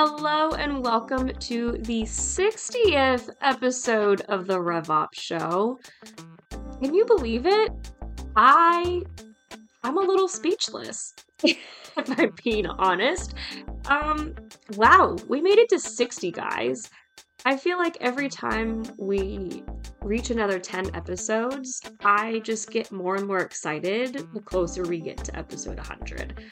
Hello and welcome to the 60th episode of the RevOps show. Can you believe it? I I'm a little speechless. if I'm being honest. Um wow, we made it to 60 guys. I feel like every time we reach another 10 episodes, I just get more and more excited the closer we get to episode 100.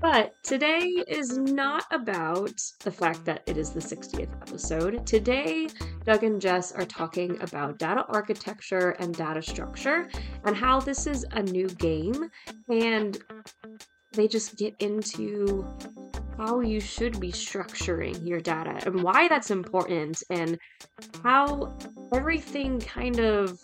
But today is not about the fact that it is the 60th episode. Today, Doug and Jess are talking about data architecture and data structure and how this is a new game. And they just get into how you should be structuring your data and why that's important and how everything kind of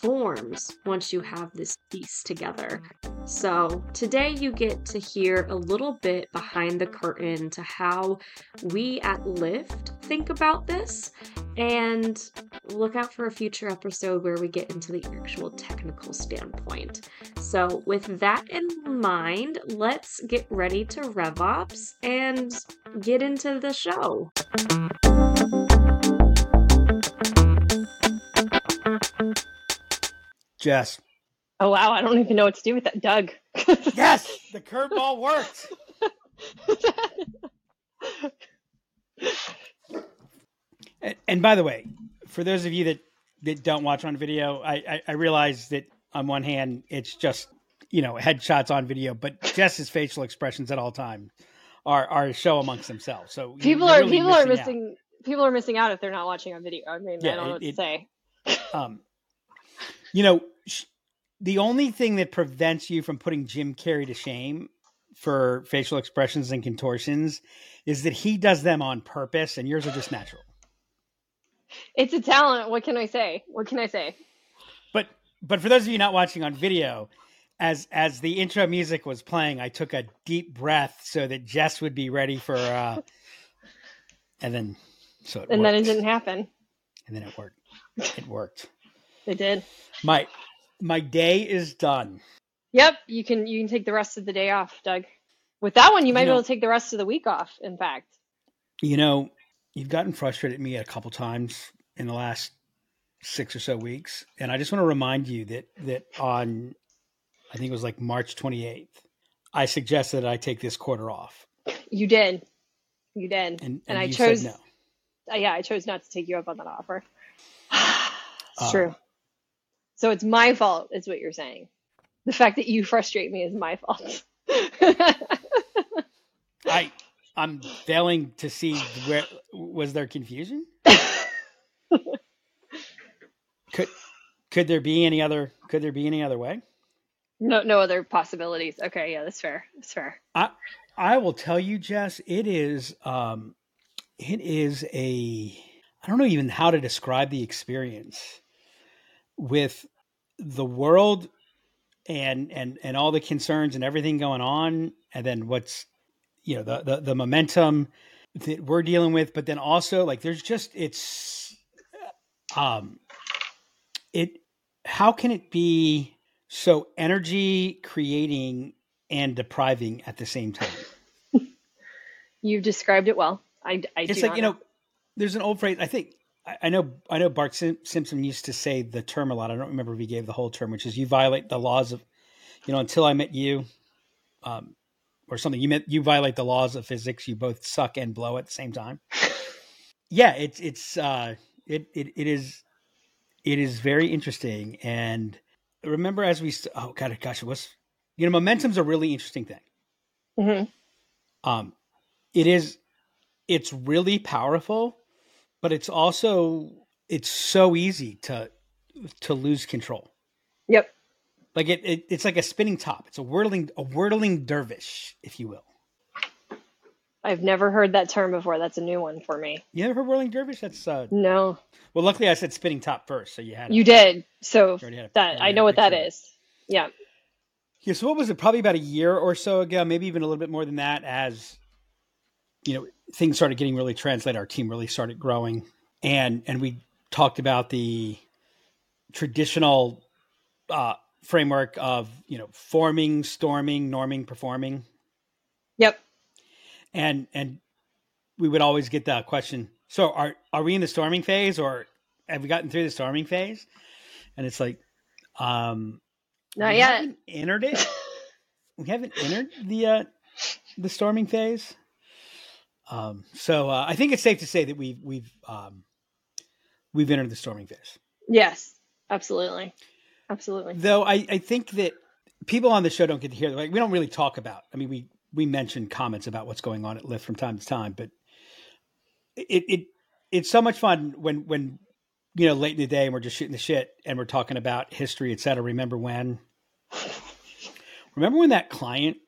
forms once you have this piece together. Mm. So, today you get to hear a little bit behind the curtain to how we at Lyft think about this and look out for a future episode where we get into the actual technical standpoint. So, with that in mind, let's get ready to RevOps and get into the show. Jess. Oh wow, I don't even know what to do with that. Doug. yes, the curveball worked. and, and, by the way, for those of you that, that don't watch on video, I, I, I realize that on one hand it's just you know headshots on video, but Jess's facial expressions at all times are are a show amongst themselves. So people are really people missing are missing out. people are missing out if they're not watching on video. I mean, yeah, I don't know what it, to say. um, you know, the only thing that prevents you from putting Jim Carrey to shame for facial expressions and contortions is that he does them on purpose and yours are just natural. It's a talent. What can I say? What can I say? But but for those of you not watching on video, as as the intro music was playing, I took a deep breath so that Jess would be ready for uh and then so And worked. then it didn't happen. And then it worked. It worked. It did. My my day is done. Yep, you can you can take the rest of the day off, Doug. With that one, you might you know, be able to take the rest of the week off. In fact, you know, you've gotten frustrated at me a couple times in the last six or so weeks, and I just want to remind you that that on I think it was like March 28th, I suggested I take this quarter off. You did, you did, and, and, and I chose no. Uh, yeah, I chose not to take you up on that offer. it's uh, true. So it's my fault, is what you're saying. The fact that you frustrate me is my fault. I I'm failing to see where was there confusion? could could there be any other could there be any other way? No no other possibilities. Okay, yeah, that's fair. That's fair. I I will tell you, Jess, it is um it is a I don't know even how to describe the experience with the world and and and all the concerns and everything going on and then what's you know the the, the momentum that we're dealing with but then also like there's just it's um it how can it be so energy creating and depriving at the same time? You've described it well. I, I it's like you know. there's an old phrase i think I know I know Bart Sim- Simpson used to say the term a lot. I don't remember if he gave the whole term, which is you violate the laws of, you know, until I met you, um, or something. You met you violate the laws of physics. You both suck and blow at the same time. yeah, it's it's uh, it it it is it is very interesting. And remember, as we st- oh god, gosh, it was you know, momentum's a really interesting thing. Mm-hmm. Um, it is it's really powerful but it's also it's so easy to to lose control. Yep. Like it, it it's like a spinning top. It's a whirling a whirling dervish, if you will. I've never heard that term before. That's a new one for me. You never heard whirling dervish? That's uh No. Well, luckily I said spinning top first, so you had You did. So that I know what that is. Yeah. Yeah, so what was it? Probably about a year or so ago, maybe even a little bit more than that, as you know, things started getting really translated. Our team really started growing, and and we talked about the traditional uh, framework of you know forming, storming, norming, performing. Yep. And and we would always get the question. So are are we in the storming phase or have we gotten through the storming phase? And it's like, um, Not we yet. haven't entered it. we haven't entered the uh, the storming phase. Um, so uh, I think it's safe to say that we've we've um, we've entered the storming phase. Yes, absolutely, absolutely. Though I, I think that people on the show don't get to hear like we don't really talk about. I mean, we we mention comments about what's going on at Lyft from time to time, but it it it's so much fun when when you know late in the day and we're just shooting the shit and we're talking about history, et cetera. Remember when? Remember when that client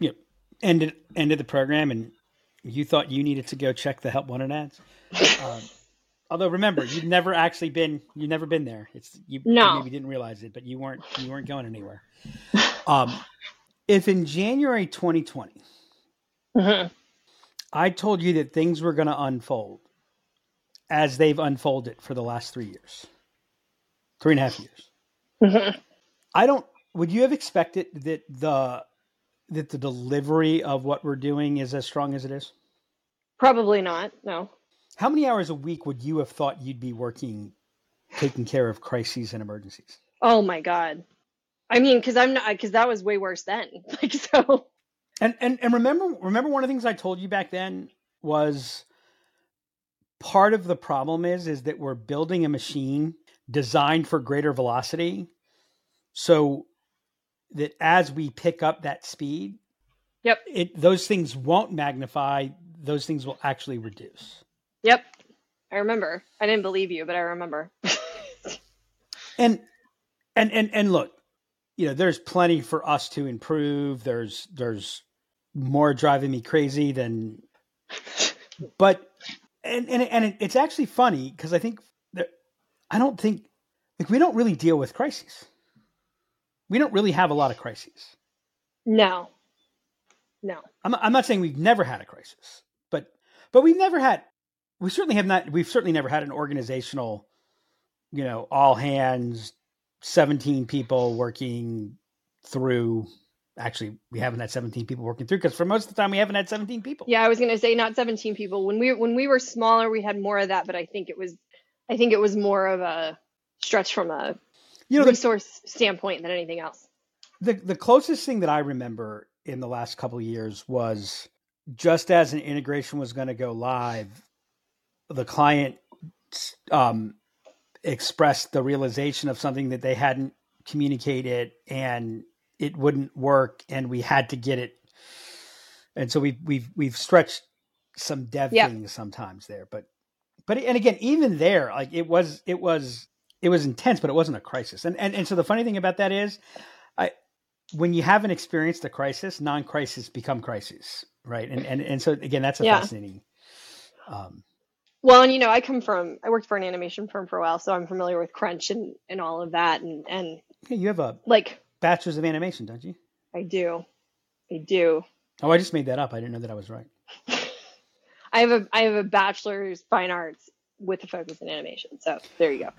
you know ended ended the program and you thought you needed to go check the help wanted ads? Um, although remember, you've never actually been you've never been there. It's you, you No. maybe didn't realize it, but you weren't you weren't going anywhere. Um, if in January 2020 hmm I told you that things were going to unfold as they've unfolded for the last three years, three and a half years. hmm I don't. Would you have expected that the that the delivery of what we're doing is as strong as it is? Probably not. No. How many hours a week would you have thought you'd be working, taking care of crises and emergencies? Oh my god. I mean, because I'm not because that was way worse then. Like so. And and and remember remember one of the things I told you back then was part of the problem is is that we're building a machine designed for greater velocity so that as we pick up that speed Yep. it those things won't magnify those things will actually reduce Yep. I remember. I didn't believe you, but I remember. and and and and look you know there's plenty for us to improve there's there's more driving me crazy than but and and, and it's actually funny because i think that i don't think like we don't really deal with crises we don't really have a lot of crises no. No. i'm, I'm not saying we've never had a crisis but but we've never had we certainly have not we've certainly never had an organizational you know all hands 17 people working through actually we haven't had 17 people working through because for most of the time we haven't had 17 people Yeah, I was gonna say not 17 people. When we when we were smaller, we had more of that, but I think it was I think it was more of a stretch from a you know the, resource standpoint than anything else. the the closest thing that i remember in the last couple of years was just as an integration was going to go live the client um, expressed the realization of something that they hadn't communicated and it wouldn't work and we had to get it and so we've we've we've stretched some dev Yeah. things sometimes there but but and again even there like it was it was it was intense but it wasn't a crisis and and, and so the funny thing about that is i when you haven't experienced a crisis non-crisis become crises right and and, and so again that's a Yeah. fascinating um Well, and you know, I come from I worked for an animation firm for a while, so I'm familiar with crunch and and all of that and and yeah, you have a like bachelor's of animation don't you I do. I do. oh i just made that up i didn't know that i was right I have a I have a bachelor's fine arts with a focus in animation. So there you go.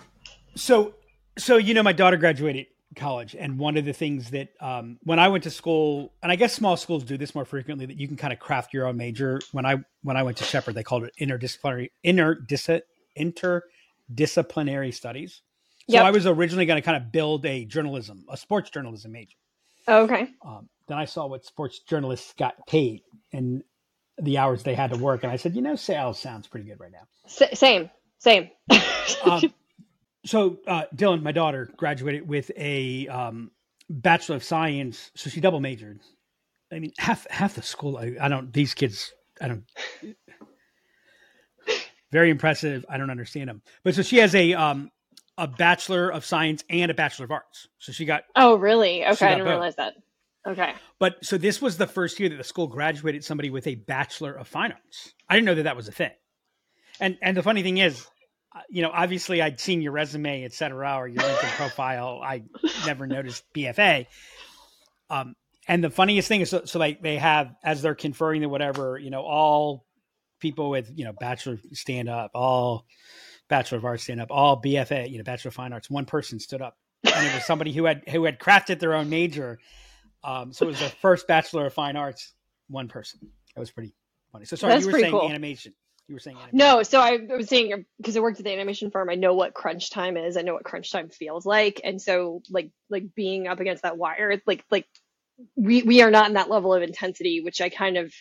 So, so you know, my daughter graduated college, and one of the things that um, when I went to school, and I guess small schools do this more frequently, that you can kind of craft your own major. When I when I went to Shepherd, they called it interdisciplinary interdis interdisciplinary studies. So Yep. I was originally going to kind of build a journalism, a sports journalism major. Oh, okay. Um, then I saw what sports journalists got paid and the hours they had to work, and I said, you know, sales sounds pretty good right now. S- same. Same. um, so uh, Dylan, my daughter, graduated with a um, bachelor of science, so she double majored. I mean, half half the school. I, I don't. These kids, I don't. Very impressive. I don't understand them, but so she has a um, a bachelor of science and a bachelor of arts. So she got. oh, really? Okay, I didn't both. realize that. Okay. But so this was the first year that the school graduated somebody with a bachelor of fine arts. I didn't know that that was a thing. And and the funny thing is, you know, obviously I'd seen your resume, et cetera, or your LinkedIn profile. I never noticed BFA. Um, and the funniest thing is, so, so like they have as they're conferring the whatever, you know, all people with you know bachelor stand up, all bachelor of arts stand up, all BFA, you know, bachelor of fine arts. One person stood up, and it was somebody who had who had crafted their own major. Um, so it was the first bachelor of fine arts, one person. That was pretty funny. So sorry, That's you were saying cool. animation. You were saying animation. No, so I was saying because I worked at the animation firm, I know what crunch time is. I know what crunch time feels like, and so like like being up against that wire, like like we we are not in that level of intensity, which I kind of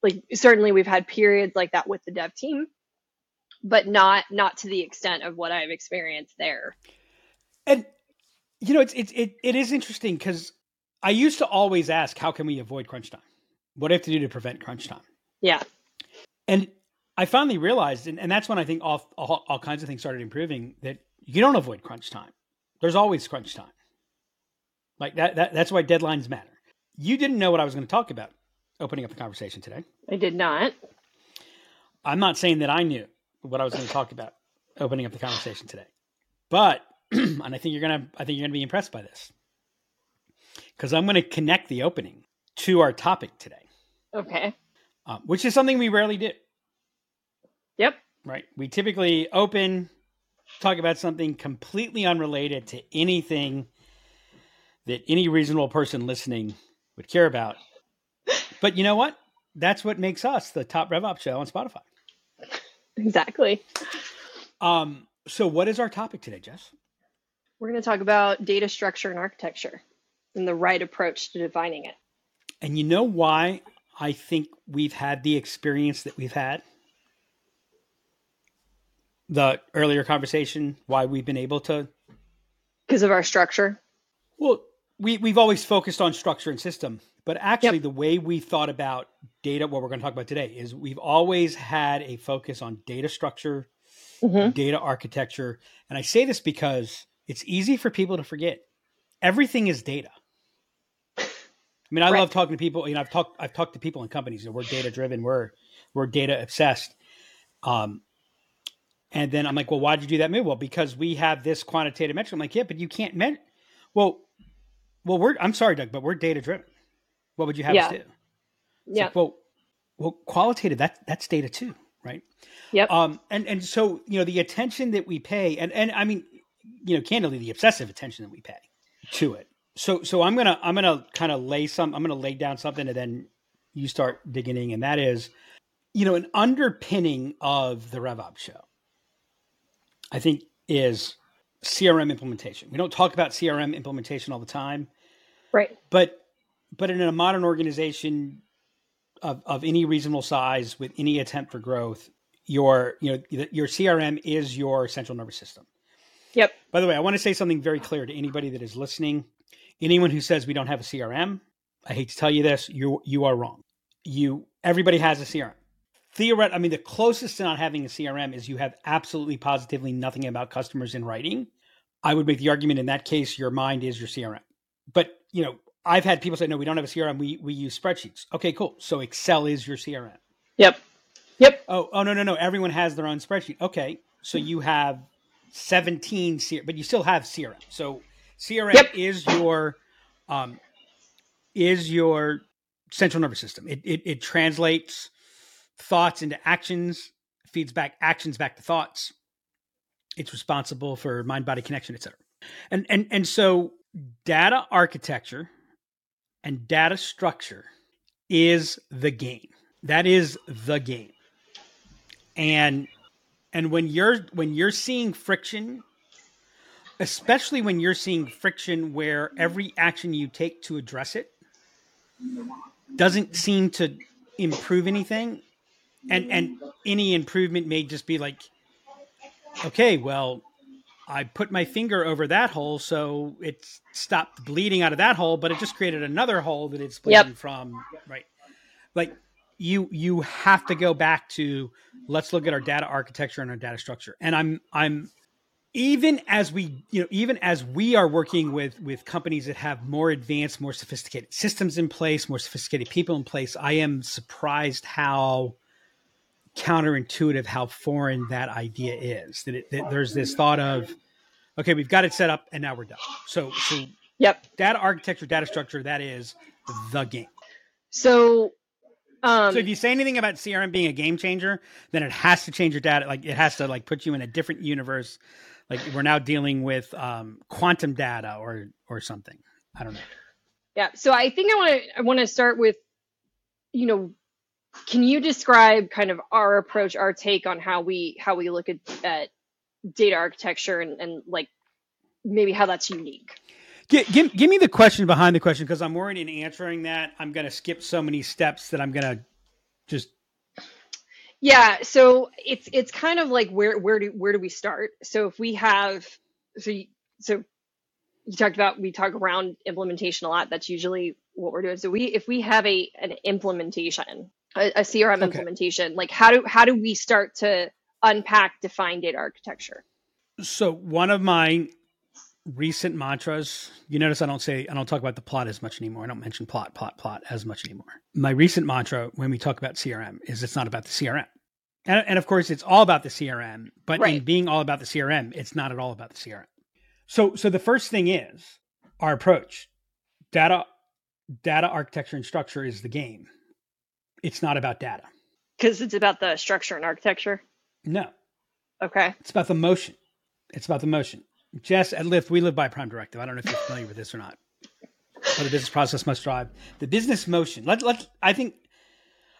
like. Certainly, we've had periods like that with the dev team, but not not to the extent of what I've experienced there. And you know, it's it's it, it is interesting because I used to always ask, how can we avoid crunch time? What do I have to do to prevent crunch time? Yeah, And I finally realized, and, and that's when I think all, all all kinds of things started improving. That you don't avoid crunch time. There's always crunch time. Like that, that that's why deadlines matter. You didn't know what I was going to talk about opening up the conversation today. I did not. I'm not saying that I knew what I was going to talk about opening up the conversation today, but and I think you're gonna I think you're gonna be impressed by this because I'm going to connect the opening to our topic today, Okay. um, which is something we rarely do. Yep. Right? We typically open, talk about something completely unrelated to anything that any reasonable person listening would care about. But you know what? That's what makes us the top RevOps show on Spotify. Exactly. Um, so what is our topic today, Jess? We're going to talk about data structure and architecture and the right approach to defining it. And you know why I think we've had the experience that we've had? The earlier conversation, why we've been able to Because of our structure. Well, we, we've always focused on structure and system, but actually, Yep. the way we thought about data, what we're going to talk about today, is we've always had a focus on data structure, Mhm. data architecture. And I say this because it's easy for people to forget everything is data. I mean, I Right. love talking to people. You know, I've talked I've talked to people in companies. and we're data driven. We're we're data obsessed. Um, and then I'm like, well, why did you do that move? Well, because we have this quantitative metric. I'm like, yeah, but you can't measure. Well, well, we're. I'm sorry, Doug, but we're data driven. What would you have us Yeah. do? It's Yeah. like, well, well, qualitative. That that's data too, right? Yep. Um, and and so you know the attention that we pay, and and I mean, you know, candidly, the obsessive attention that we pay to it. So so I'm gonna I'm gonna kind of lay some. I'm gonna lay down something, and then you start digging in, and that is, you know, an underpinning of the RevOps show. I think is CRM implementation. We don't talk about CRM implementation all the time, Right. but but in a modern organization of, of any reasonable size with any attempt for growth, your you know your CRM is your central nervous system. Yep. By the way, I want to say something very clear to anybody that is listening. Anyone who says we don't have a CRM, I hate to tell you this, you you are wrong. You everybody has a CRM. Theoret, I mean, the closest to not having a CRM is you have absolutely positively nothing about customers in writing. I would make the argument in that case, your mind is your CRM. But you know, I've had people say, no, we don't have a CRM. We we use spreadsheets. Okay, cool. So Excel is your CRM. Yep. Yep. Oh, oh no, no, no. Everyone has their own spreadsheet. Okay, so you have seventeen CRM, but you still have CRM. So CRM Yep. is your um, is your central nervous system. It, it it translates thoughts into actions, feeds back actions back to thoughts. It's responsible for mind body connection, et cetera. And and and so data architecture and data structure is the game. That is the game. And and when you're when you're seeing friction, especially when you're seeing friction where every action you take to address it doesn't seem to improve anything and and any improvement may just be like okay, well, I put my finger over that hole, so it stopped bleeding out of that hole, but it just created another hole that it's bleeding Yep. from. Right. Like you you have to go back to let's look at our data architecture and our data structure. And I'm I'm even as we you know even as we are working with with companies that have more advanced more sophisticated systems in place more sophisticated people in place i am surprised how counterintuitive how foreign that idea is that, it, that there's this thought of okay we've got it set up and now we're done so so Yep. data architecture data structure that is the game So, um, so if you say anything about crm being a game changer then it has to change your data like it has to like put you in a different universe like we're now dealing with um, quantum data or or something i don't know yeah. So I think I want to I want to start with, you know, can you describe kind of our approach, our take on how we how we look at, at data architecture and, and like maybe how that's unique? Give, give, give me the question behind the question because I'm worried in answering that I'm going to skip so many steps that I'm going to just yeah so it's it's kind of like where where do where do we start so if we have so you, so you talked about we talk around implementation a lot that's usually what we're doing so we if we have a an implementation a, a crm okay. implementation. Like how do how do we start to unpack define data architecture? So one of my recent mantras you notice i don't say i don't talk about the plot as much anymore. I don't mention plot plot plot as much anymore. My recent mantra when we talk about crm is it's not about the crm and, and of course it's all about the crm but right. in being all about the crm it's not at all about the crm so so the first thing is our approach. Data data architecture and structure is the game it's not about data because it's about the structure and architecture no okay it's about the motion it's about the motion Jess, at Lyft, we live by Prime Directive. I don't know if you're familiar with this or not. But the business process must drive the business motion. Let let I think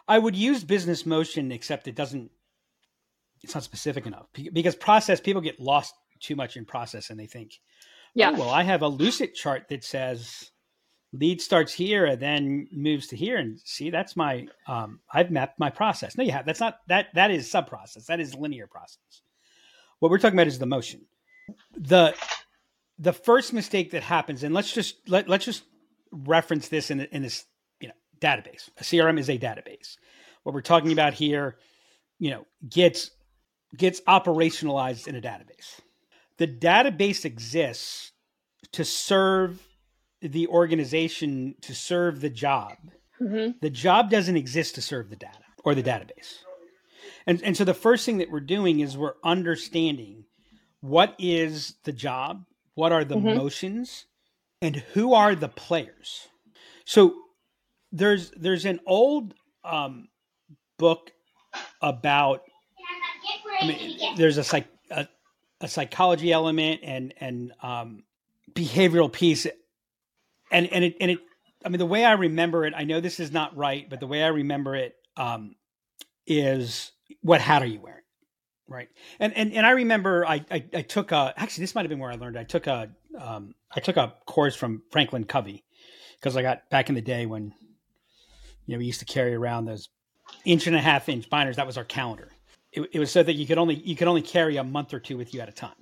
I would use business motion, except it doesn't. It's not specific enough because process people get lost too much in process and they think, yeah, oh, well, I have a lucid chart that says lead starts here and then moves to here and see that's my um, I've mapped my process. No, you have that's not that that is sub process. That is linear process. What we're talking about is the motion the the first mistake that happens, and let's just let let's just reference this in in this you know database. A CRM is a database. What we're talking about here, you know, gets gets operationalized in a database. The database exists to serve the organization, to serve the job. Mm-hmm. The job doesn't exist to serve the data or the database. And, and so the first thing that we're doing is we're understanding what is the job, what are the mm-hmm. motions, and who are the players. So there's there's an old um, book about. I mean, there's a psych a, a psychology element and and um, behavioral piece, and and it and it. I mean, the way I remember it, I know this is not right, but the way I remember it um, is, what hat are you wearing? Right. And and and I remember I I, I took a actually this might have been where I learned. I took a um I took a course from Franklin Covey because I got back in the day when you know we used to carry around those inch and a half inch binders. That was our calendar. It, it was so that you could only you could only carry a month or two with you at a time.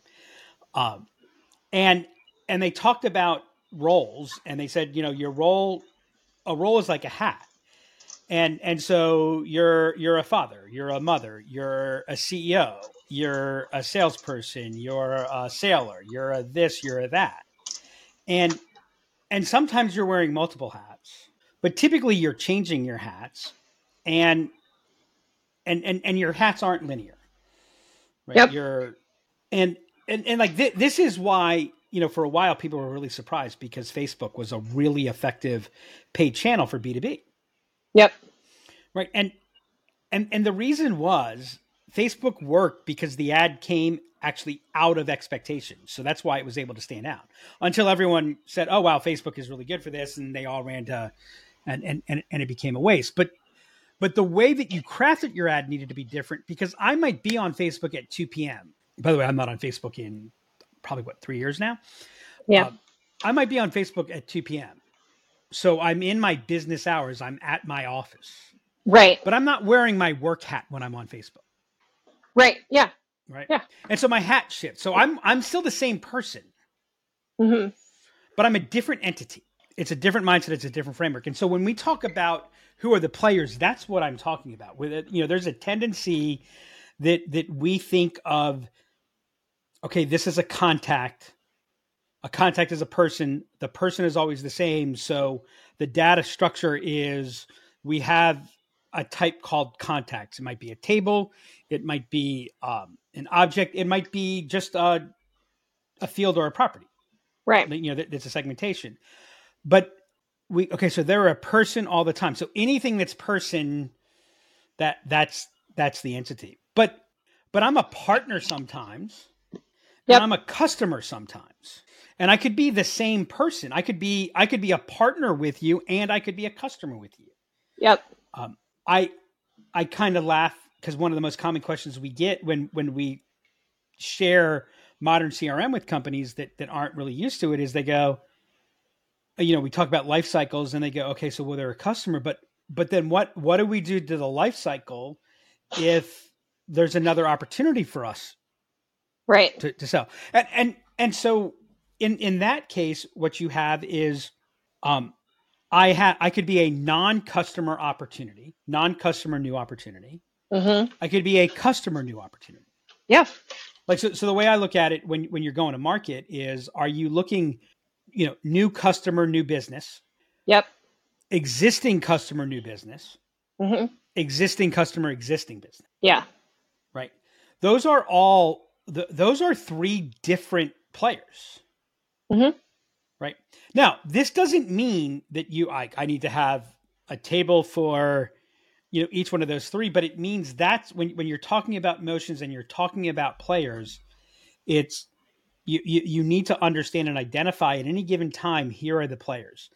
Um, and and they talked about roles and they said you know your role a role is like a hat. And and so you're you're a father you're a mother you're a ceo you're a salesperson you're a sailor you're a this you're a that. And and sometimes you're wearing multiple hats but typically you're changing your hats and and and, and your hats aren't linear. Right? Yep. you're and and, and like th- this is why you know for a while people were really surprised because facebook was a really effective paid channel for b2b Yep. Right. And and and the reason was Facebook worked because the ad came actually out of expectations. So that's why it was able to stand out. Until everyone said, "Oh wow, Facebook is really good for this," and they all ran to and and and, and it became a waste. But but the way that you crafted your ad needed to be different because I might be on Facebook at 2 p.m. By the way, I'm not on Facebook in probably what three years now. Yeah, uh, I might be on Facebook at 2 p.m. So I'm in my business hours. I'm at my office. Right. But I'm not wearing my work hat when I'm on Facebook. Right. Yeah. Right. Yeah. And so my hat shifts. So I'm I'm still the same person. Mm-hmm. But I'm a different entity. It's a different mindset. It's a different framework. And so when we talk about who are the players, that's what I'm talking about. With it, you know, there's a tendency that that we think of. Okay, this is a contact. A contact is a person. The person is always the same. So the data structure is we have a type called contacts. It might be a table. It might be um, an object. It might be just a, a field or a property. Right. You know it's a segmentation. But we okay so they're a person all the time. So anything that's person that that's that's the entity. But but i'm a partner sometimes yep. i'm a customer sometimes and I could be the same person. I could be I could be a partner with you, and I could be a customer with you. Yep. Um, I I kind of laugh because one of the most common questions we get when when we share modern CRM with companies that that aren't really used to it is they go, you know, we talk about life cycles and they go, okay, so well they're a customer, but but then what what do we do to the life cycle if there's another opportunity for us right. to, to sell. And and and so in in that case what you have is um i had i could be a non-customer opportunity non-customer new opportunity. Mm-hmm. i could be a customer new opportunity. Yeah. Like so, so the way i look at it when when you're going to market is are you looking you know new customer new business? Yep. Existing customer new business? Mm-hmm. existing customer existing business? Yeah. Right. Those are all the, those are three different players. Mm-hmm. right. Now this doesn't mean that you I, I need to have a table for you know each one of those three but it means that's when, when you're talking about motions and you're talking about players it's you, you you need to understand and identify at any given time here are the players.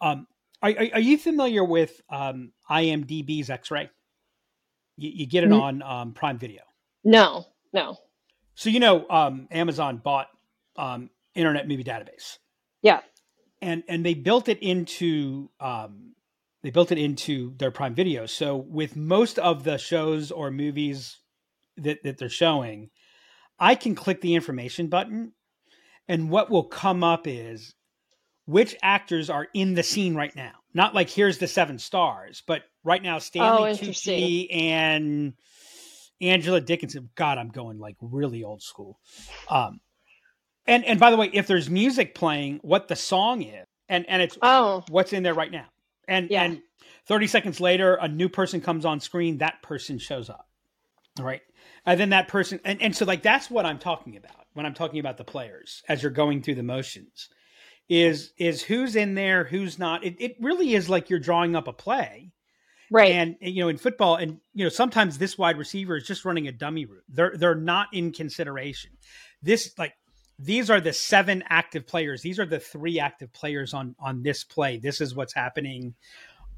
Um, are, are, you familiar with um, imdb's x-ray? You, you get it mm-hmm. on um, prime video. No no so you know, um, Amazon bought um, Internet Movie Database. Yeah. And and they built it into um, they built it into their Prime Video. So with most of the shows or movies that that they're showing, I can click the information button, and what will come up is which actors are in the scene right now. Not like here's the seven stars, but right now Stanley oh, Tucci and Angela Dickinson. God, I'm going like really old school. Um, and and by the way, if there's music playing, what the song is, and and it's oh what's in there right now, and yeah. and 30 seconds later, a new person comes on screen. That person shows up, right? And then that person, and and so like that's what I'm talking about when I'm talking about the players as you're going through the motions. Is is who's in there, who's not? It, it really is like you're drawing up a play, Right. And you know, in football, and you know, sometimes this wide receiver is just running a dummy route. They're they're not in consideration. This like these are the seven active players. These are the three active players on on this play. This is what's happening.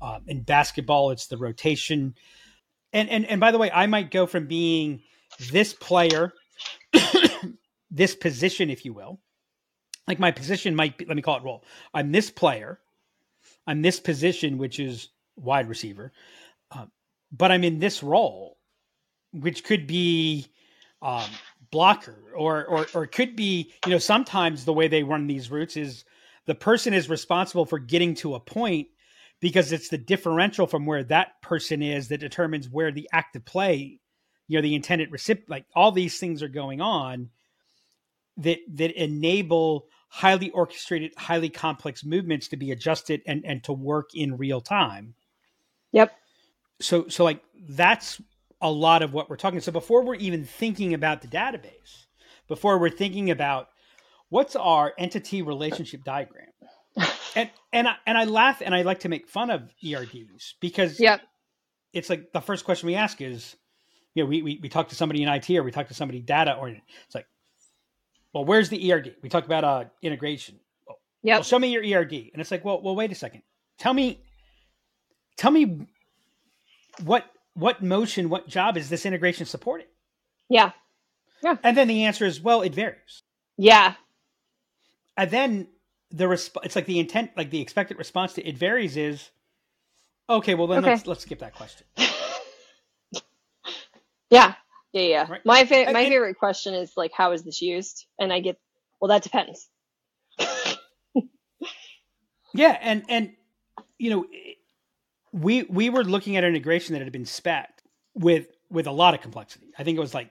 Um, in basketball, it's the rotation. And and and by the way, I might go from being this player, this position, if you will. Like my position might be, let me call it role. I'm this player. I'm this position, which is wide receiver, uh, but I'm in this role, which could be um, blocker or, or or could be you know sometimes the way they run these routes is the person is responsible for getting to a point because it's the differential from where that person is that determines where the active play you know the intended recipient like all these things are going on that that enable highly orchestrated highly complex movements to be adjusted and and to work in real time Yep. So so like that's a lot of what we're talking. So before we're even thinking about the database, before we're thinking about what's our entity relationship diagram, and and I, and I laugh and I like to make fun of ERDs because yep. it's like the first question we ask is, you know, we we, we talk to somebody in IT or we talk to somebody data oriented. It's like, well, where's the ERD? We talk about uh integration. yeah. Well, show me your ERD, and it's like, well, well, wait a second. Tell me tell me what what motion, what job is this integration supporting? Yeah. Yeah. And then the answer is, well, it varies. Yeah. And then the resp- it's like the intent, like the expected response to it varies is, okay, well then okay. let's let's skip that question. yeah. Yeah, yeah. Right? My fa- my and, favorite question is like, how is this used? And I get, well, that depends. yeah, and and you know, we we were looking at an integration that had been spec with with a lot of complexity. I think it was like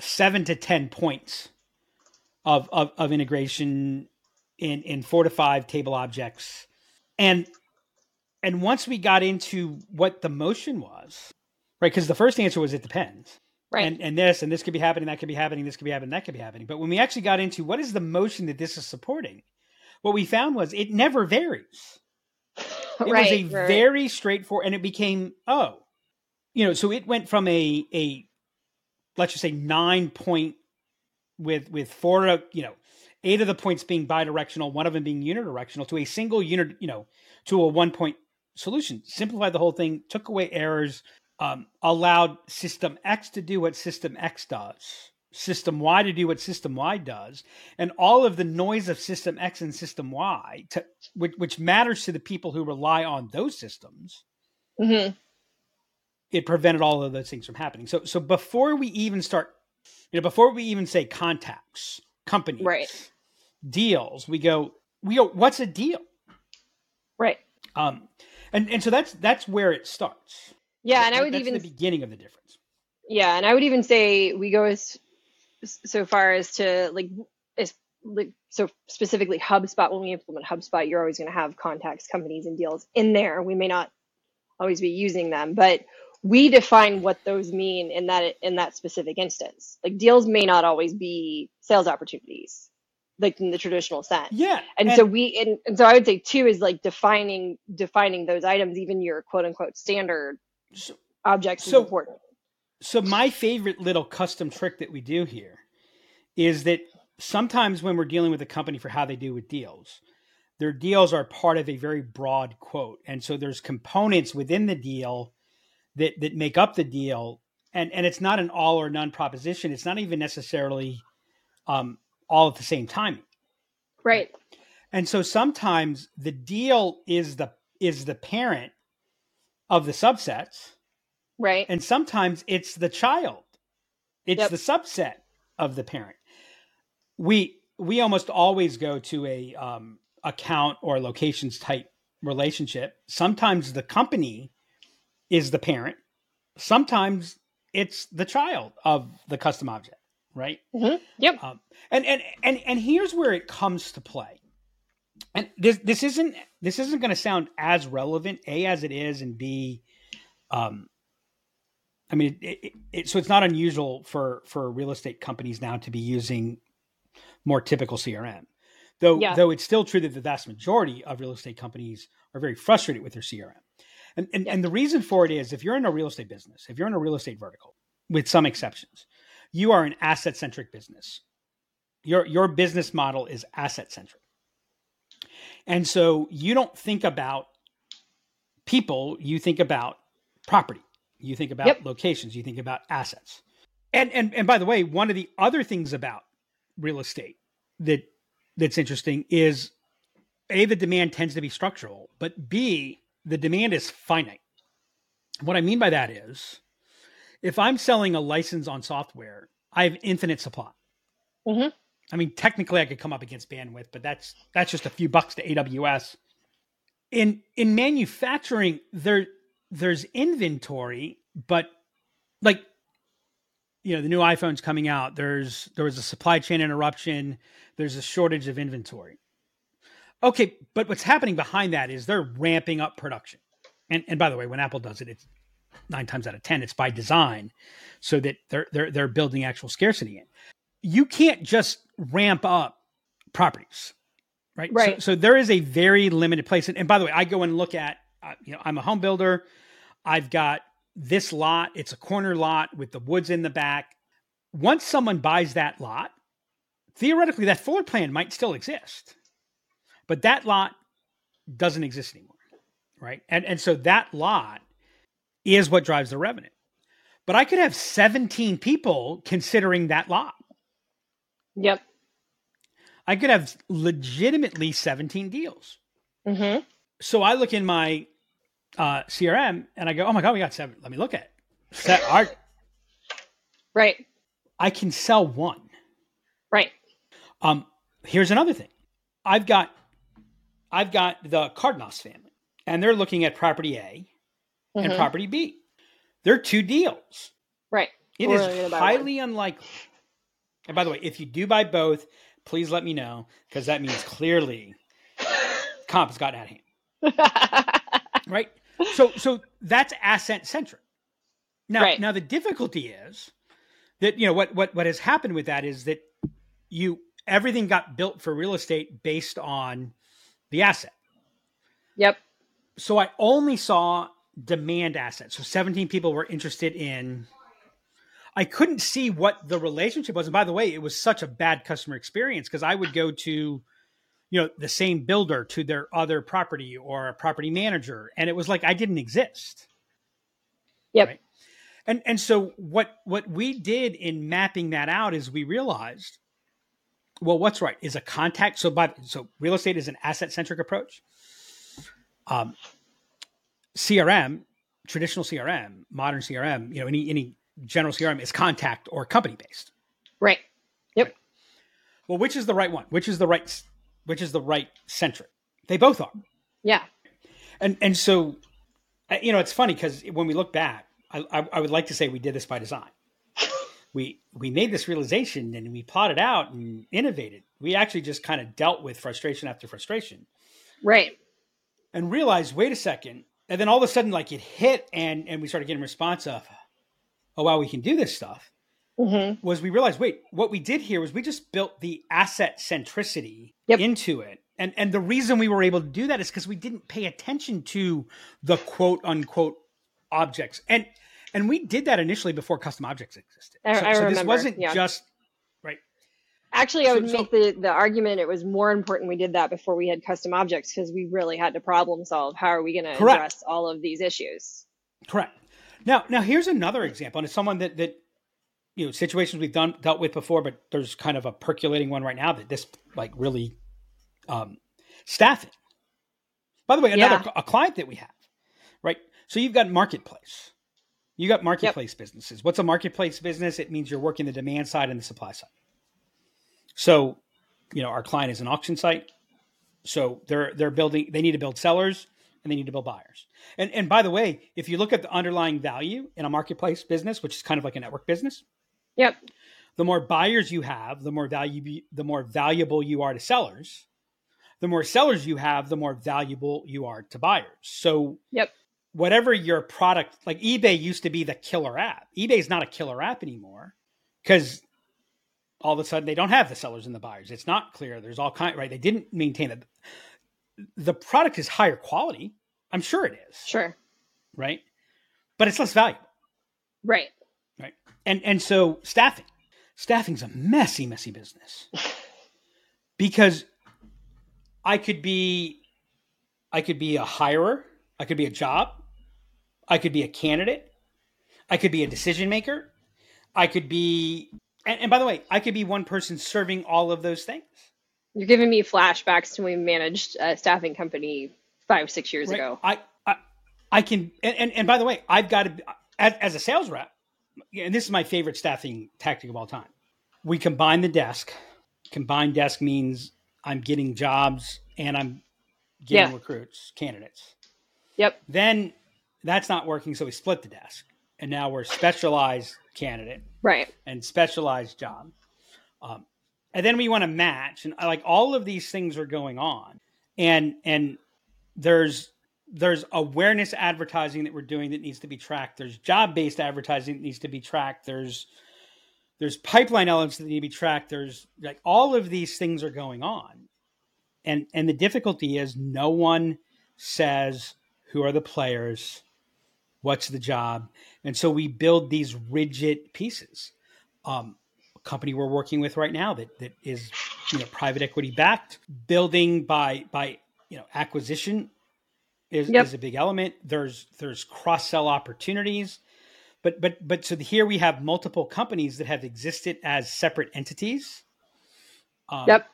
seven to ten points of of, of integration in in four to five table objects, and and once we got into what the motion was, right? Because the first answer was it depends, right? And and this and this could be happening, that could be happening, this could be happening, that could be happening. But when we actually got into what is the motion that this is supporting, what we found was it never varies. It right, was a right. very straightforward, and it became oh, you know, so it went from a a let's just say nine point with with four of you know eight of the points being bidirectional, one of them being unidirectional, to a single unit, you know, to a one point solution. Simplified the whole thing, took away errors, um, allowed System X to do what System X does, System Y to do what System Y does, and all of the noise of System X and System Y, to, which, which matters to the people who rely on those systems. Mm-hmm. It prevented all of those things from happening. So, so before we even start, you know, before we even say contacts, companies, Right. deals, we go, we go, what's a deal? Right. Um, and and so that's that's where it starts. Yeah, and I would that's even the beginning of the difference. yeah, and I would even say we go as so far as to like as like so specifically HubSpot. When we implement HubSpot, you're always going to have contacts, companies, and deals in there. We may not always be using them, but we define what those mean in that in that specific instance. Like deals may not always be sales opportunities, like in the traditional sense. Yeah, and, so we and, and so i would say two is like defining defining those items even your quote unquote standard so, objects So- is important so my favorite little custom trick that we do here is that sometimes when we're dealing with a company for how they do with deals, their deals are part of a very broad quote, and so there's components within the deal that that make up the deal, and and it's not an all or none proposition. It's not even necessarily um, all at the same time. right And so sometimes the deal is the is the parent of the subsets, right and sometimes it's the child. It's Yep. the subset of the parent. We we almost always go to a um, account or locations type relationship. Sometimes the company is the parent. Sometimes it's the child of the custom object, right? Mm-hmm. yep Um, and, and and and here's where it comes to play. And this this isn't this isn't going to sound as relevant a as it is, and b, um, I mean, it, it, it, so it's not unusual for for real estate companies now to be using more typical CRM, though Yeah. though it's still true that the vast majority of real estate companies are very frustrated with their CRM. And and, Yeah. and the reason for it is if you're in a real estate business, if you're in a real estate vertical, with some exceptions, you are an asset centric business. Your your business model is asset centric. And so you don't think about people, you think about property. You think about Yep. locations, you think about assets. And and and by the way, one of the other things about real estate that that's interesting is a the demand tends to be structural, but b the demand is finite. What I mean by that is if I'm selling a license on software, I have infinite supply. Mhm. I mean, technically, I could come up against bandwidth, but that's that's just a few bucks to AWS. In in manufacturing, there there's inventory, but like you know, the new iPhone's coming out. There's there was a supply chain interruption. There's a shortage of inventory. Okay, but what's happening behind that is they're ramping up production. And and by the way, when Apple does it, it's nine times out of ten, it's by design, so that they're they're they're building actual scarcity in. You can't just ramp up properties, right? Right. So, so there is a very limited place. And, and by the way, I go and look at, uh, you know, I'm a home builder. I've got this lot. It's a corner lot with the woods in the back. Once someone buys that lot, theoretically, that floor plan might still exist, but that lot doesn't exist anymore, right? And and so that lot is what drives the revenue. But I could have 17 people considering that lot. yep I could have legitimately 17 deals. hmm So I look in my uh, CRM and I go, oh my God, we got seven. Let me look at it. Set art. right I can sell one. right Um, here's another thing. I've got I've got the Cardenas family, and they're looking at property A and Mhm. property B. They're two deals. right It We're is highly unlikely. And by the way, if you do buy both, please let me know because that means clearly comp has gotten out of hand. right? So so that's asset centric. Now Right. now the difficulty is that you know what what what has happened with that is that you everything got built for real estate based on the asset. yep So I only saw demand assets. So 17 people were interested in I couldn't see what the relationship was. And by the way, it was such a bad customer experience because I would go to you know the same builder to their other property or a property manager and it was like I didn't exist. Yep. Right? And and so what what we did in mapping that out is we realized, well, what's right is a contact. So by so real estate is an asset centric approach. Um, CRM, traditional CRM, modern CRM, you know, any any general CRM is contact or company based. Right. Yep. Well, which is the right one? Which is the right which is the right centric? They both are. Yeah. And and so uh, you know, it's funny because when we look back, I, I, I would like to say we did this by design. we we made this realization and we plotted out and innovated. We actually just kind of dealt with frustration after frustration. Right. And realized, wait a second. And then all of a sudden, like it hit and and we started getting response of, oh wow, we can do this stuff. Mm-hmm. Was we realized, wait, what we did here was we just built the asset centricity yep. into it. And and the reason we were able to do that is because we didn't pay attention to the quote unquote objects. And and we did that initially before custom objects existed. I, so, I so remember. this wasn't yeah. just right. Actually, I would so, make the, the argument it was more important we did that before we had custom objects because we really had to problem solve how are we going to address all of these issues. Correct. Now, now here's another example, and it's someone that that you know situations we've done dealt with before, but there's kind of a percolating one right now that this like really um, staffing. By the way, another yeah. a client that we have, right? So you've got marketplace. You got marketplace yep. businesses. What's a marketplace business? It means you're working the demand side and the supply side. So, you know, our client is an auction site. So they're they're building. They need to build sellers and they need to build buyers. And and by the way, if you look at the underlying value in a marketplace business, which is kind of like a network business, yep. The more buyers you have, the more value the more valuable you are to sellers the more sellers you have, the more valuable you are to buyers. So, yep. Whatever your product, like eBay used to be the killer app. eBay is not a killer app anymore because all of a sudden they don't have the sellers and the buyers. It's not clear. There's all kind right. They didn't maintain it. The product is higher quality. I'm sure it is. Sure. Right. But it's less valuable. Right. And and so staffing. Staffing's a messy, messy business. because I could be I could be a hirer, I could be a job, I could be a candidate, I could be a decision maker, I could be and, and by the way, I could be one person serving all of those things. You're giving me flashbacks to when we managed a staffing company five, six years right. ago. I, I, I can, and, and, and by the way, I've got to, as, as a sales rep, and this is my favorite staffing tactic of all time. We combine the desk. Combined desk means I'm getting jobs and I'm getting yeah. recruits, candidates. Yep. Then that's not working, so we split the desk, and now we're specialized candidate, right, and specialized job. Um, and then we want to match, and like all of these things are going on, and and there's there's awareness advertising that we're doing that needs to be tracked. There's job based advertising that needs to be tracked. There's there's pipeline elements that need to be tracked. There's like all of these things are going on. And and the difficulty is no one says who are the players, what's the job. And so we build these rigid pieces. Um, company we're working with right now that that is you know private equity backed, building by by you know acquisition is, yep. is a big element. There's there's cross sell opportunities but but but so here we have multiple companies that have existed as separate entities. Um, yep.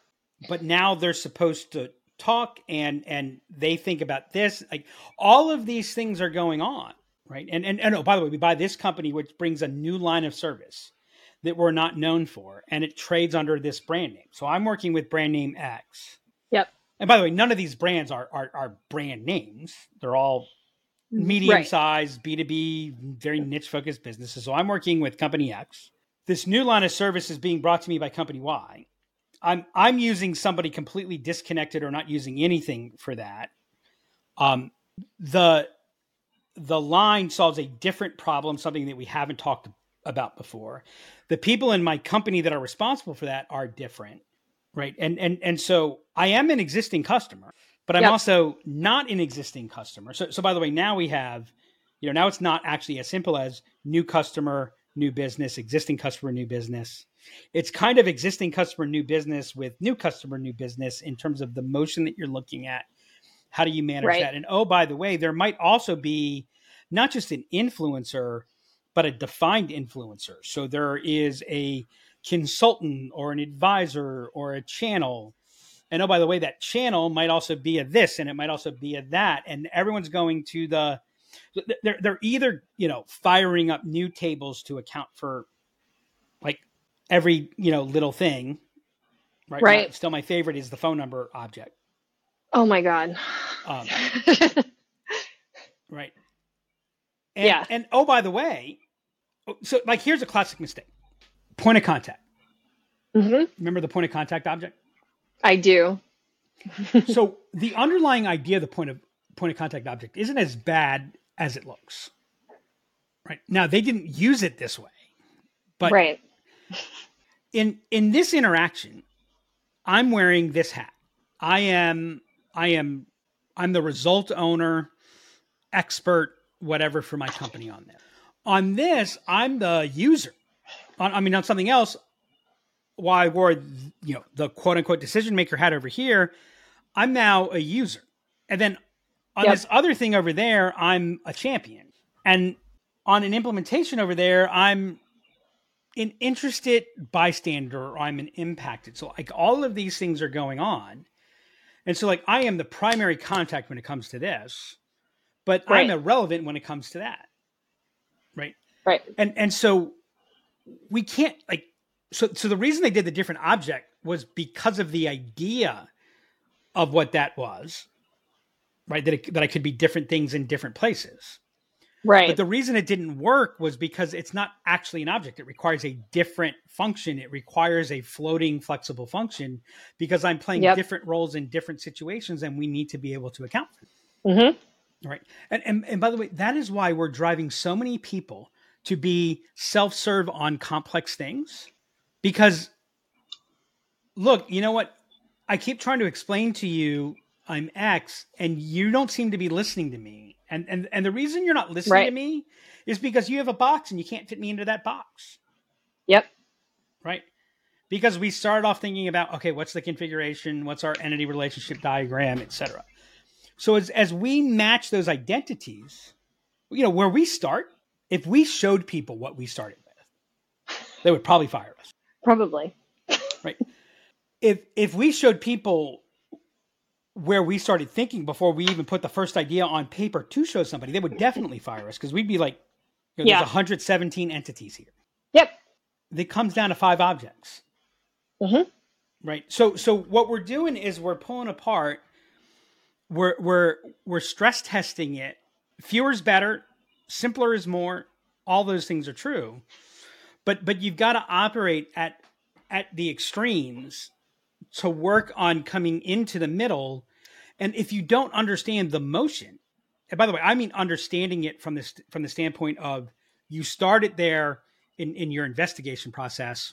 But now they're supposed to talk and and they think about this. Like all of these things are going on, right? And and, and oh, by the way, we buy this company which brings a new line of service that we're not known for, and it trades under this brand name. So I'm working with brand name X. And by the way, none of these brands are are, are brand names. They're all medium right. sized B2B, very niche focused businesses. So I'm working with company X. This new line of service is being brought to me by company Y. I'm I'm using somebody completely disconnected or not using anything for that. Um, the the line solves a different problem, something that we haven't talked about before. The people in my company that are responsible for that are different, right? And and and so I am an existing customer but I'm yep. also not an existing customer. So, so by the way, now we have, you know, now it's not actually as simple as new customer, new business, existing customer, new business. It's kind of existing customer, new business with new customer, new business in terms of the motion that you're looking at. How do you manage right. that? And oh, by the way, there might also be not just an influencer, but a defined influencer. So there is a consultant or an advisor or a channel. And oh, by the way, that channel might also be a this and it might also be a that. And everyone's going to the, they're, they're either, you know, firing up new tables to account for like every, you know, little thing. Right. Right. Still, my favorite is the phone number object. Oh my God. Um, right. And, Yeah. And oh, by the way, so like here's a classic mistake point of contact. hmm Remember the point of contact object? I do. so the underlying idea of the point of point of contact object isn't as bad as it looks. Right. Now they didn't use it this way. But right. in in this interaction, I'm wearing this hat. I am I am I'm the result owner, expert, whatever for my company on this. On this, I'm the user. On, I mean, on something else, while I wore you know the quote unquote decision maker hat over here, I'm now a user. And then on Yep. this other thing over there, I'm a champion. And on an implementation over there, I'm an interested bystander or I'm an impacted. So like all of these things are going on. And so like I am the primary contact when it comes to this, but I'm irrelevant when it comes to that. Right. Right. And and so we can't like so so the reason they did the different object was because of the idea of what that was. Right? That it, that I could be different things in different places. Right. But the reason it didn't work was because it's not actually an object. It requires a different function. It requires a floating, flexible function because I'm playing Yep. different roles in different situations and we need to be able to account for mm-hmm. it. Right. And, and, and by the way, that is why we're driving so many people to be self serve on complex things because look, you know what? I keep trying to explain to you I'm X and you don't seem to be listening to me. And and and the reason you're not listening to me is because you have a box and you can't fit me into that box, Yep. right? Because we started off thinking about okay, what's the configuration, what's our entity relationship diagram, etc. So as as we match those identities, you know, where we start, if we showed people what we started with, they would probably fire us. Probably. right if if we showed people where we started thinking before we even put the first idea on paper to show somebody they would definitely fire us because we'd be like you know, Yeah. there's 117 entities here Yep. it comes down to five objects Mhm. right so so what we're doing is we're pulling apart we're we're we're stress testing it fewer is better simpler is more. All those things are true. But but you've got to operate at at the extremes to work on coming into the middle. And if you don't understand the motion and by the way i mean understanding it from this from the standpoint of you started there in in your investigation process.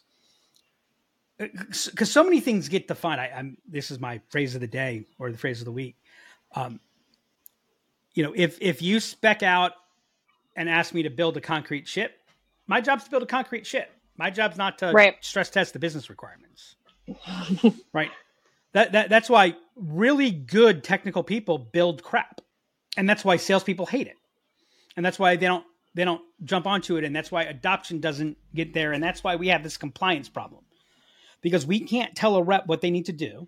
Because so many things get defined. I, i'm this is my phrase of the day or the phrase of the week. Um, you know if if you spec out and ask me to build a concrete ship my job's to build a concrete ship. My job's not to Right. stress test the business requirements. Right? That, that that's why really good technical people build crap and that's why salespeople hate it. And that's why they don't they don't jump onto it and that's why adoption doesn't get there and that's why we have this compliance problem. Because we can't tell a rep what they need to do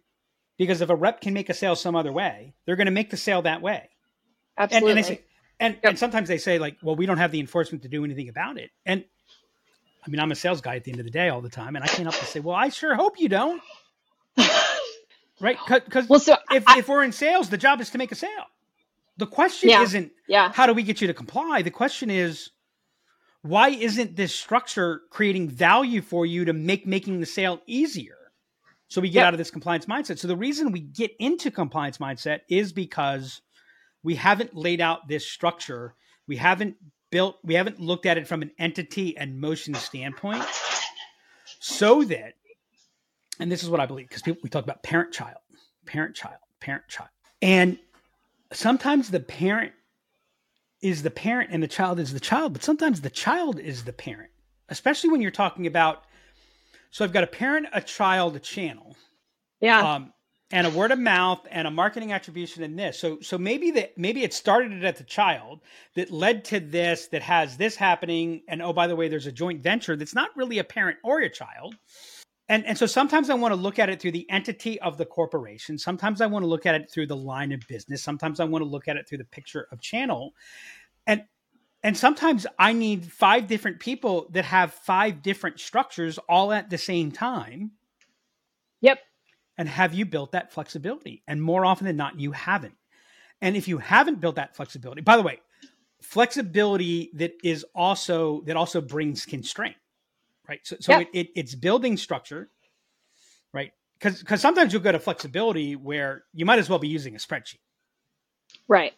because if a rep can make a sale some other way they're going to make the sale that way. And, Absolutely. and, they say, and, Yep. and sometimes they say like well we don't have the enforcement to do anything about it and i mean i'm a sales guy at the end of the day all the time and i can't help but say well i sure hope you don't right because well, so if, I- if we're in sales the job is to make a sale the question Yeah. isn't yeah. how do we get you to comply? The question is, why isn't this structure creating value for you to make making the sale easier? So we get Yep. out of this compliance mindset. So the reason we get into compliance mindset is because we haven't laid out this structure. We haven't built, we haven't looked at it from an entity and motion standpoint so that, and this is what I believe, because people, we talk about parent child, parent child, parent child. And sometimes the parent is the parent and the child is the child, but sometimes the child is the parent, especially when you're talking about. So I've got a parent, a child, a channel. Yeah. Um, and a word of mouth and a marketing attribution in this. So so maybe that maybe it started it at the child that led to this that has this happening and oh by the way there's a joint venture that's not really a parent or a child. And and so sometimes I want to look at it through the entity of the corporation. Sometimes I want to look at it through the line of business. Sometimes I want to look at it through the picture of channel. And and sometimes I need five different people that have five different structures all at the same time. Yep. And have you built that flexibility? And more often than not, you haven't. And if you haven't built that flexibility, by the way, flexibility that is also that also brings constraint, right? So, so it, it, it's building structure, right? Because because sometimes you'll go to flexibility where you might as well be using a spreadsheet, right?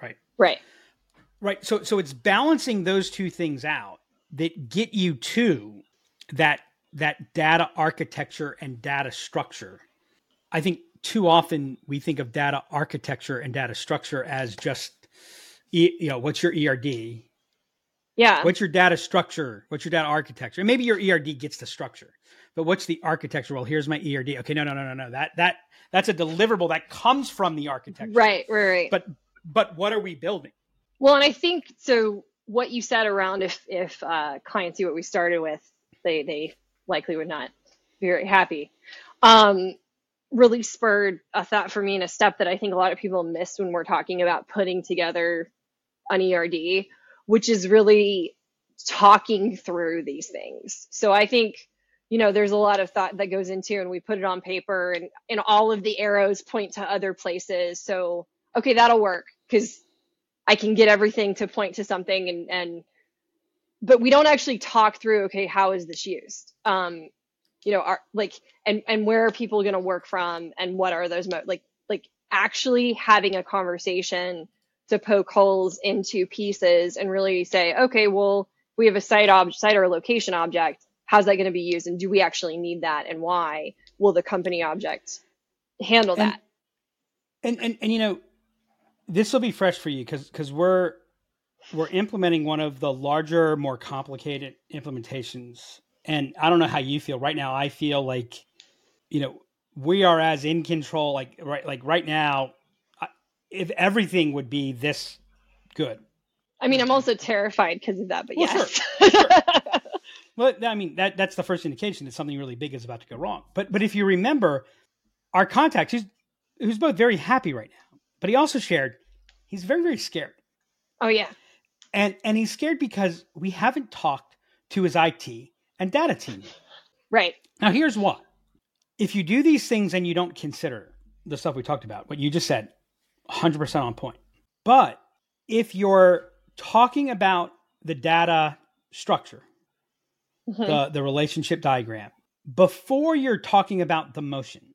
Right. Right. Right. So so it's balancing those two things out that get you to that that data architecture and data structure. I think too often we think of data architecture and data structure as just you know what's your ERD? Yeah. What's your data structure? What's your data architecture? And maybe your ERD gets the structure, but what's the architecture? Well, here's my ERD. Okay, no, no, no, no, no. That that that's a deliverable that comes from the architecture. Right, right, right. But but what are we building? Well, and I think so. What you said around if if uh, clients see what we started with, they they likely would not be very happy. Um, really spurred a thought for me and a step that I think a lot of people miss when we're talking about putting together an ERD, which is really talking through these things. So I think you know there's a lot of thought that goes into and we put it on paper and and all of the arrows point to other places so okay that'll work because I can get everything to point to something and and but we don't actually talk through okay how is this used? Um you know are like and and where are people going to work from and what are those mo- like like actually having a conversation to poke holes into pieces and really say okay well we have a site object site or location object. How's that going to be used? And do we actually need that? And why will the company object handle and, that? and and and you know this will be fresh for you because because we're we're implementing one of the larger, more complicated implementations. And I don't know how you feel right now. I feel like, you know, we are as in control. Like right, like right now, if everything would be this good. I mean, I'm also terrified because of that. But well, yes. Sure. sure. well, I mean that that's the first indication that something really big is about to go wrong. But but if you remember, our contact, who's who's both very happy right now but he also shared he's very, very scared. Oh yeah. And and he's scared because we haven't talked to his IT and data team. Right. Now here's what. If you do these things and you don't consider the stuff we talked about, what you just said, 100% on point. But if you're talking about the data structure, mm-hmm. the, the relationship diagram, before you're talking about the motion,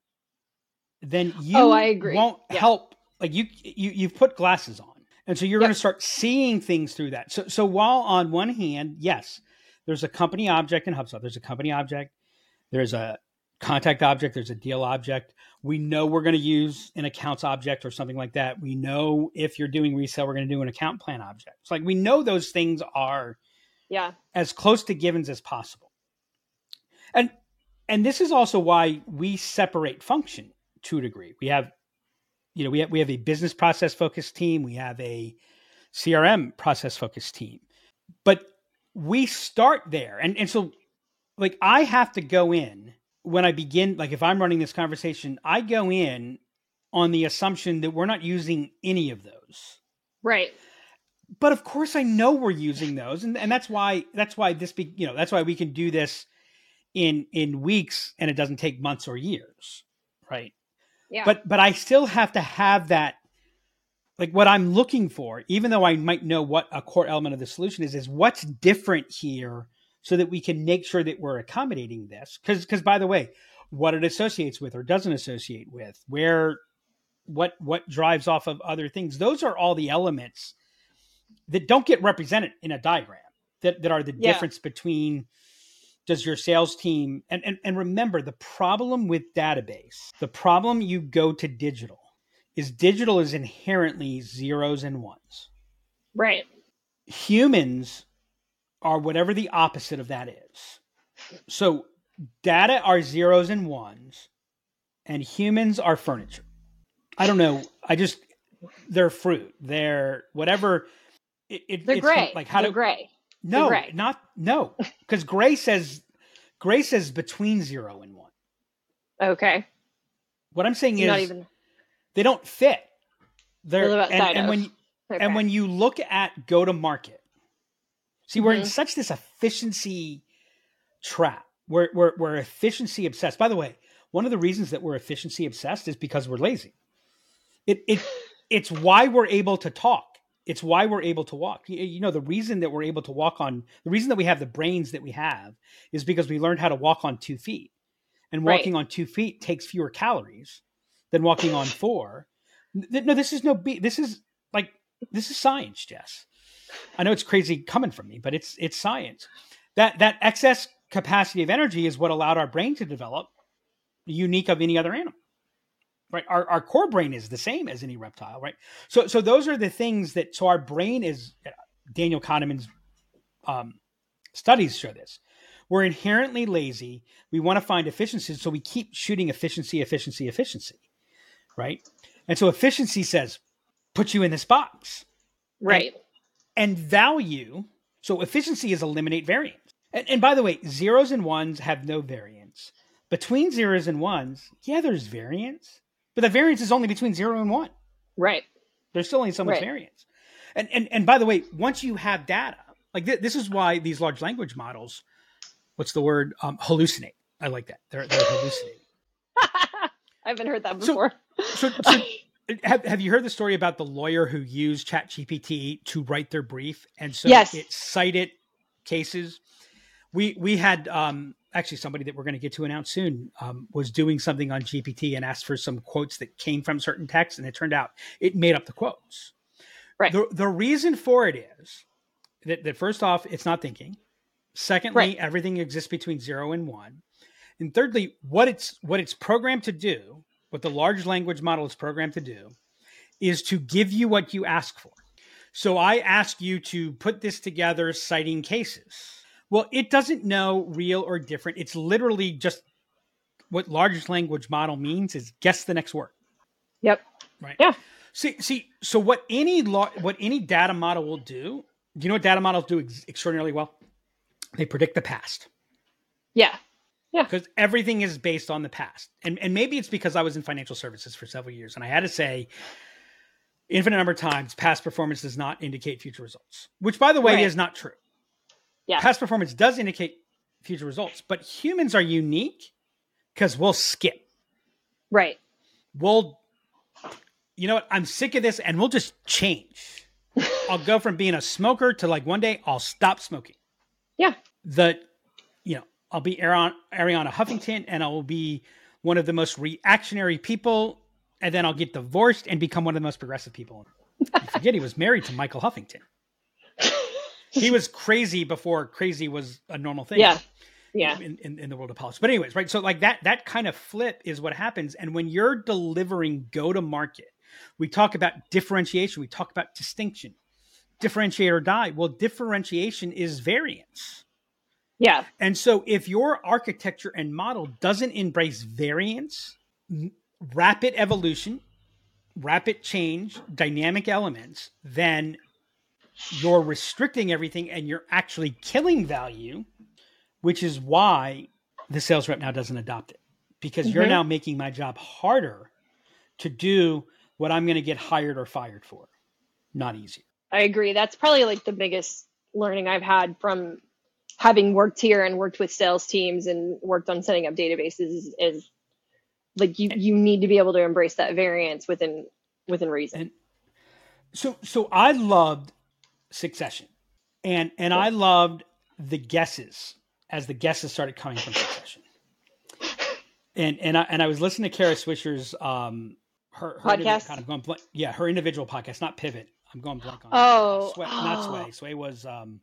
then you oh, I agree. won't yeah. help like you you you've put glasses on and so you're yep. going to start seeing things through that. So so while on one hand yes there's a company object in hubspot. There's a company object. There's a contact object. There's a deal object. We know we're going to use an accounts object or something like that. We know if you're doing resale we're going to do an account plan object. It's like we know those things are yeah. as close to givens as possible. And and this is also why we separate function to a degree. We have you know, we have, we have a business process focused team, we have a CRM process focused team, but we start there. And, and so, like, I have to go in when I begin, like, if I'm running this conversation, I go in on the assumption that we're not using any of those. Right. But of course, I know we're using those, and, and that's why that's why this be you know that's why we can do this in in weeks, and it doesn't take months or years, right? Yeah. But but I still have to have that like what I'm looking for, even though I might know what a core element of the solution is, is what's different here so that we can make sure that we're accommodating this. Because because by the way, what it associates with or doesn't associate with, where what what drives off of other things, those are all the elements that don't get represented in a diagram that, that are the yeah. difference between does your sales team and, and and remember the problem with database the problem you go to digital is digital is inherently zeros and ones right humans are whatever the opposite of that is so data are zeros and ones and humans are furniture. I don't know. I just they're fruit. They're whatever. It, it, They're it's gray. Like how They're to gray. No, not no, because gray says gray says between zero and one. Okay. What I'm saying is Not even. they don't fit. They're They live and, and when you- Okay. and when you look at go to market, see we're in Mhm. such this efficiency trap. We're, we're we're efficiency obsessed. By the way, one of the reasons that we're efficiency obsessed is because we're lazy. It it it's why we're able to talk. It's why we're able to walk. You, know, the reason that we're able to walk on the reason that we have the brains that we have is because we learned how to walk on two feet. And Right. walking on two feet takes fewer calories than walking on four. No, this is no be this is like this is science, Jess. I know it's crazy coming from me, but it's it's science. That that excess capacity of energy is what allowed our brain to develop, unique of any other animal. Right, our, our core brain is the same as any reptile, right? So so those are the things that so our brain is Daniel Kahneman's um, studies show this. We're inherently lazy. We want to find efficiencies, so we keep shooting efficiency, efficiency, efficiency, right? And so efficiency says, put you in this box right. and value. So efficiency is eliminate variance. And, and by the way, zeros and ones have no variance. Between zeros and ones, yeah, there's variance, but the variance is only between zero and one. Right. There's still only so much Right. variance. And, and and by the way, once you have data, like th- this is why these large language models, what's the word? Um, hallucinate. I like that. They're they're hallucinating. I haven't heard that So- before. So, so have, have you heard the story about the lawyer who used ChatGPT to write their brief, and so Yes. it cited cases? We we had um, actually somebody that we're going to get to announce soon um, was doing something on GPT and asked for some quotes that came from certain texts, and it turned out it made up the quotes. Right. The the reason for it is that, that first off, it's not thinking. Secondly, Right. everything exists between zero and one. And thirdly, what it's what it's programmed to do, what the large language model is programmed to do, is to give you what you ask for. So I ask you to put this together citing cases. Well, it doesn't know real or different. It's literally just what large language model means is guess the next word. Yep. Right. Yeah. See, see. So what any law, what any data model will do? Do you know what data models do ex- extraordinarily well? They predict the past Yeah. Yeah. because everything is based on the past. And and maybe it's because I was in financial services for several years and I had to say infinite number of times past performance does not indicate future results. Which by the way Right. is not true. Yeah. Past performance does indicate future results, but humans are unique cuz we'll skip. Right. We'll you know what? I'm sick of this and we'll just change. I'll go from being a smoker to like one day I'll stop smoking. Yeah. The you know, I'll be Arianna, Arianna Huffington and I will be one of the most reactionary people and then I'll get divorced and become one of the most progressive people. You forget he was married to Michael Huffington. He was crazy before crazy was a normal thing. Yeah. Yeah. In, in, in the world of politics. But anyways, right. So like that that kind of flip is what happens. And when you're delivering go to market, we talk about differentiation, we talk about distinction. Differentiate or die. Well, differentiation is variance. Yeah. And so if your architecture and model doesn't embrace variance, rapid evolution, rapid change, dynamic elements, then you're restricting everything and you're actually killing value, which is why the sales rep now doesn't adopt it. Because you're Mhm. now making my job harder to do what I'm going to get hired or fired for. Not easier. I agree. That's probably like the biggest learning I've had from having worked here and worked with sales teams and worked on setting up databases is, is like you you need to be able to embrace that variance within within reason. And so so I loved Succession. And and I loved the guesses as the guesses started coming from Succession. And and I and I was listening to Kara Swisher's um her, her Podcast? kind of going blank, yeah, her individual podcast, not Pivot. I'm going blank on. Oh, Sway, not. Sway. Sway was um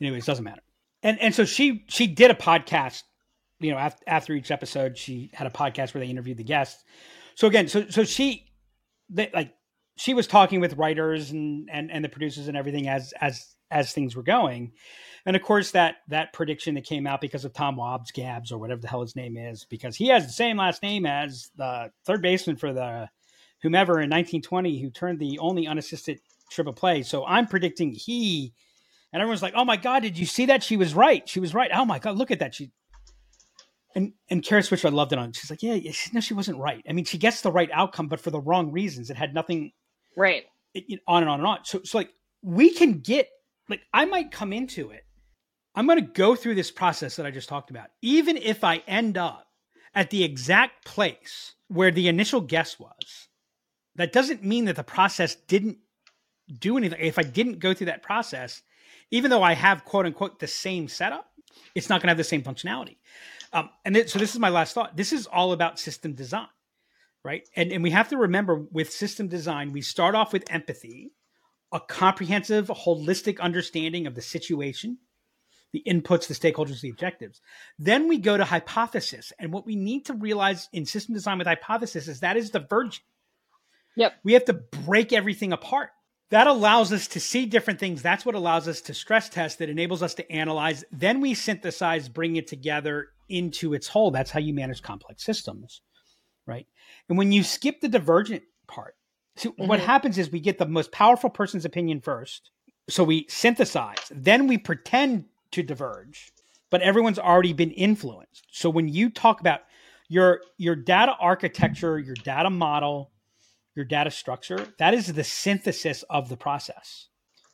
anyways, doesn't matter. And and so she she did a podcast, you know, after, after each episode, she had a podcast where they interviewed the guests. So again, so so she they, like she was talking with writers and, and and the producers and everything as as as things were going. And of course, that that prediction that came out because of Tom Wambsgans or whatever the hell his name is, because he has the same last name as the third baseman for the whomever in 1920 who turned the only unassisted triple play. So I'm predicting he, and everyone's like, "Oh my god, did you see that? She was right. She was right. Oh my god, look at that. She." And and Kara Swisher, I loved it on. She's like, yeah, no, she wasn't right. I mean, she gets the right outcome, but for the wrong reasons. It had nothing. Right. It, on and on and on. So, so like we can get like I might come into it. I'm going to go through this process that I just talked about. Even if I end up at the exact place where the initial guess was, that doesn't mean that the process didn't do anything. If I didn't go through that process, even though I have quote unquote the same setup, it's not going to have the same functionality. Um, and so this is my last thought. This is all about system design, right? And, and we have to remember with system design, we start off with empathy, a comprehensive, holistic understanding of the situation, the inputs, the stakeholders, the objectives. Then we go to hypothesis. And what we need to realize in system design with hypothesis is that is divergent. Yep. We have to break everything apart. That allows us to see different things. That's what allows us to stress test. That enables us to analyze. Then we synthesize, bring it together into its whole. That's how you manage complex systems, right? And when you skip the divergent part, so mm-hmm. what happens is we get the most powerful person's opinion first. So we synthesize, then we pretend to diverge, but everyone's already been influenced. So when you talk about your your data architecture, your data model, your data structure, that is the synthesis of the process.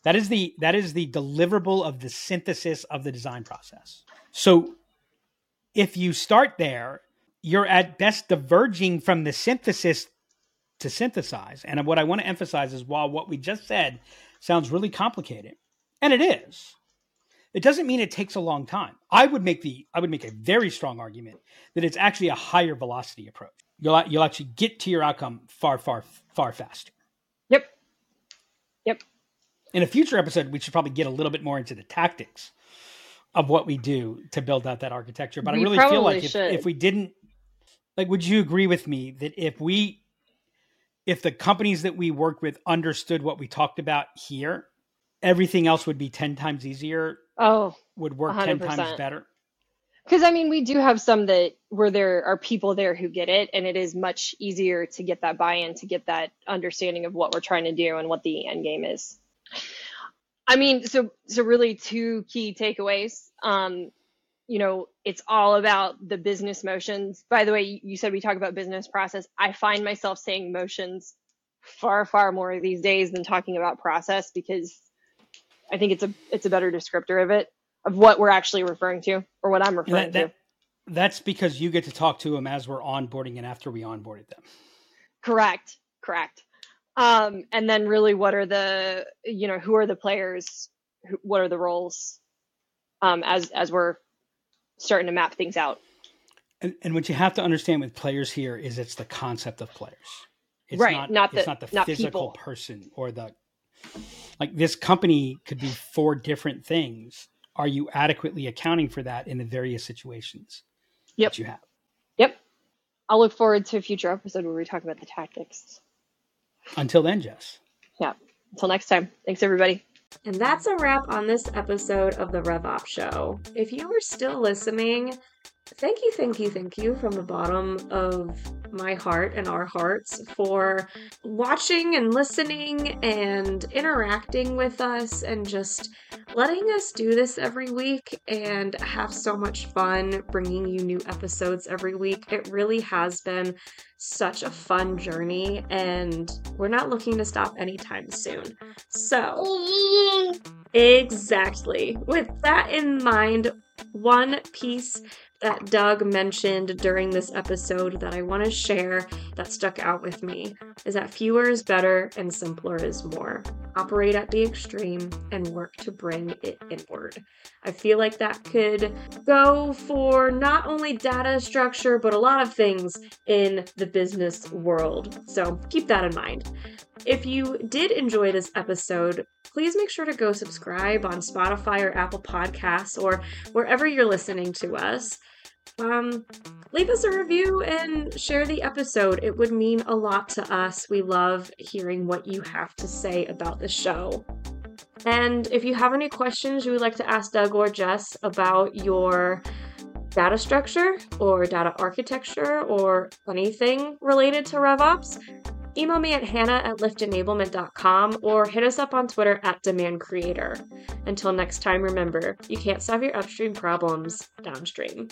That is the that is the deliverable of the synthesis of the design process. So if you start there, you're at best diverging from the synthesis to synthesize. And what I want to emphasize is while what we just said sounds really complicated, and it is, it doesn't mean it takes a long time. I would make the I would make a very strong argument that it's actually a higher velocity approach. You'll you'll actually get to your outcome far far far faster. Yep. Yep. In a future episode, we should probably get a little bit more into the tactics of what we do to build out that architecture. But we I really feel like if, if we didn't, like, would you agree with me that if we, if the companies that we work with understood what we talked about here, everything else would be 10 times easier? Oh, would work 100%. 10 times better? Because I mean, we do have some that where there are people there who get it, and it is much easier to get that buy in, to get that understanding of what we're trying to do and what the end game is. I mean, so so really two key takeaways. Um, you know, it's all about the business motions. By the way, you said we talk about business process. I find myself saying motions far far more these days than talking about process because I think it's a it's a better descriptor of it of what we're actually referring to or what I'm referring that, that, to. That's because you get to talk to them as we're onboarding and after we onboarded them. Correct. Correct. Um, and then really what are the, you know, who are the players? Who, what are the roles? Um, as, as we're starting to map things out. And, and what you have to understand with players here is it's the concept of players. It's right. Not, not the, it's not the not physical people. person or the, like this company could be four different things. Are you adequately accounting for that in the various situations yep. that you have? Yep. I'll look forward to a future episode where we talk about the tactics. Until then, Jess. Yeah. Until next time. Thanks, everybody. And that's a wrap on this episode of the Rev RevOps Show. If you are still listening, thank you, thank you, thank you from the bottom of my heart and our hearts for watching and listening and interacting with us and just letting us do this every week and have so much fun bringing you new episodes every week. It really has been such a fun journey and we're not looking to stop anytime soon. So, exactly. With that in mind, one piece that Doug mentioned during this episode that I want to share that stuck out with me is that fewer is better and simpler is more. Operate at the extreme and work to bring it inward. I feel like that could go for not only data structure, but a lot of things in the business world. So keep that in mind. If you did enjoy this episode, please make sure to go subscribe on Spotify or Apple Podcasts or wherever you're listening to us um, leave us a review and share the episode. It would mean a lot to us. We love hearing what you have to say about the show. And if you have any questions you would like to ask Doug or Jess about your data structure or data architecture or anything related to RevOps, email me at hannah at liftenablement.com or hit us up on Twitter at demandcreator. Until next time, remember, you can't solve your upstream problems downstream.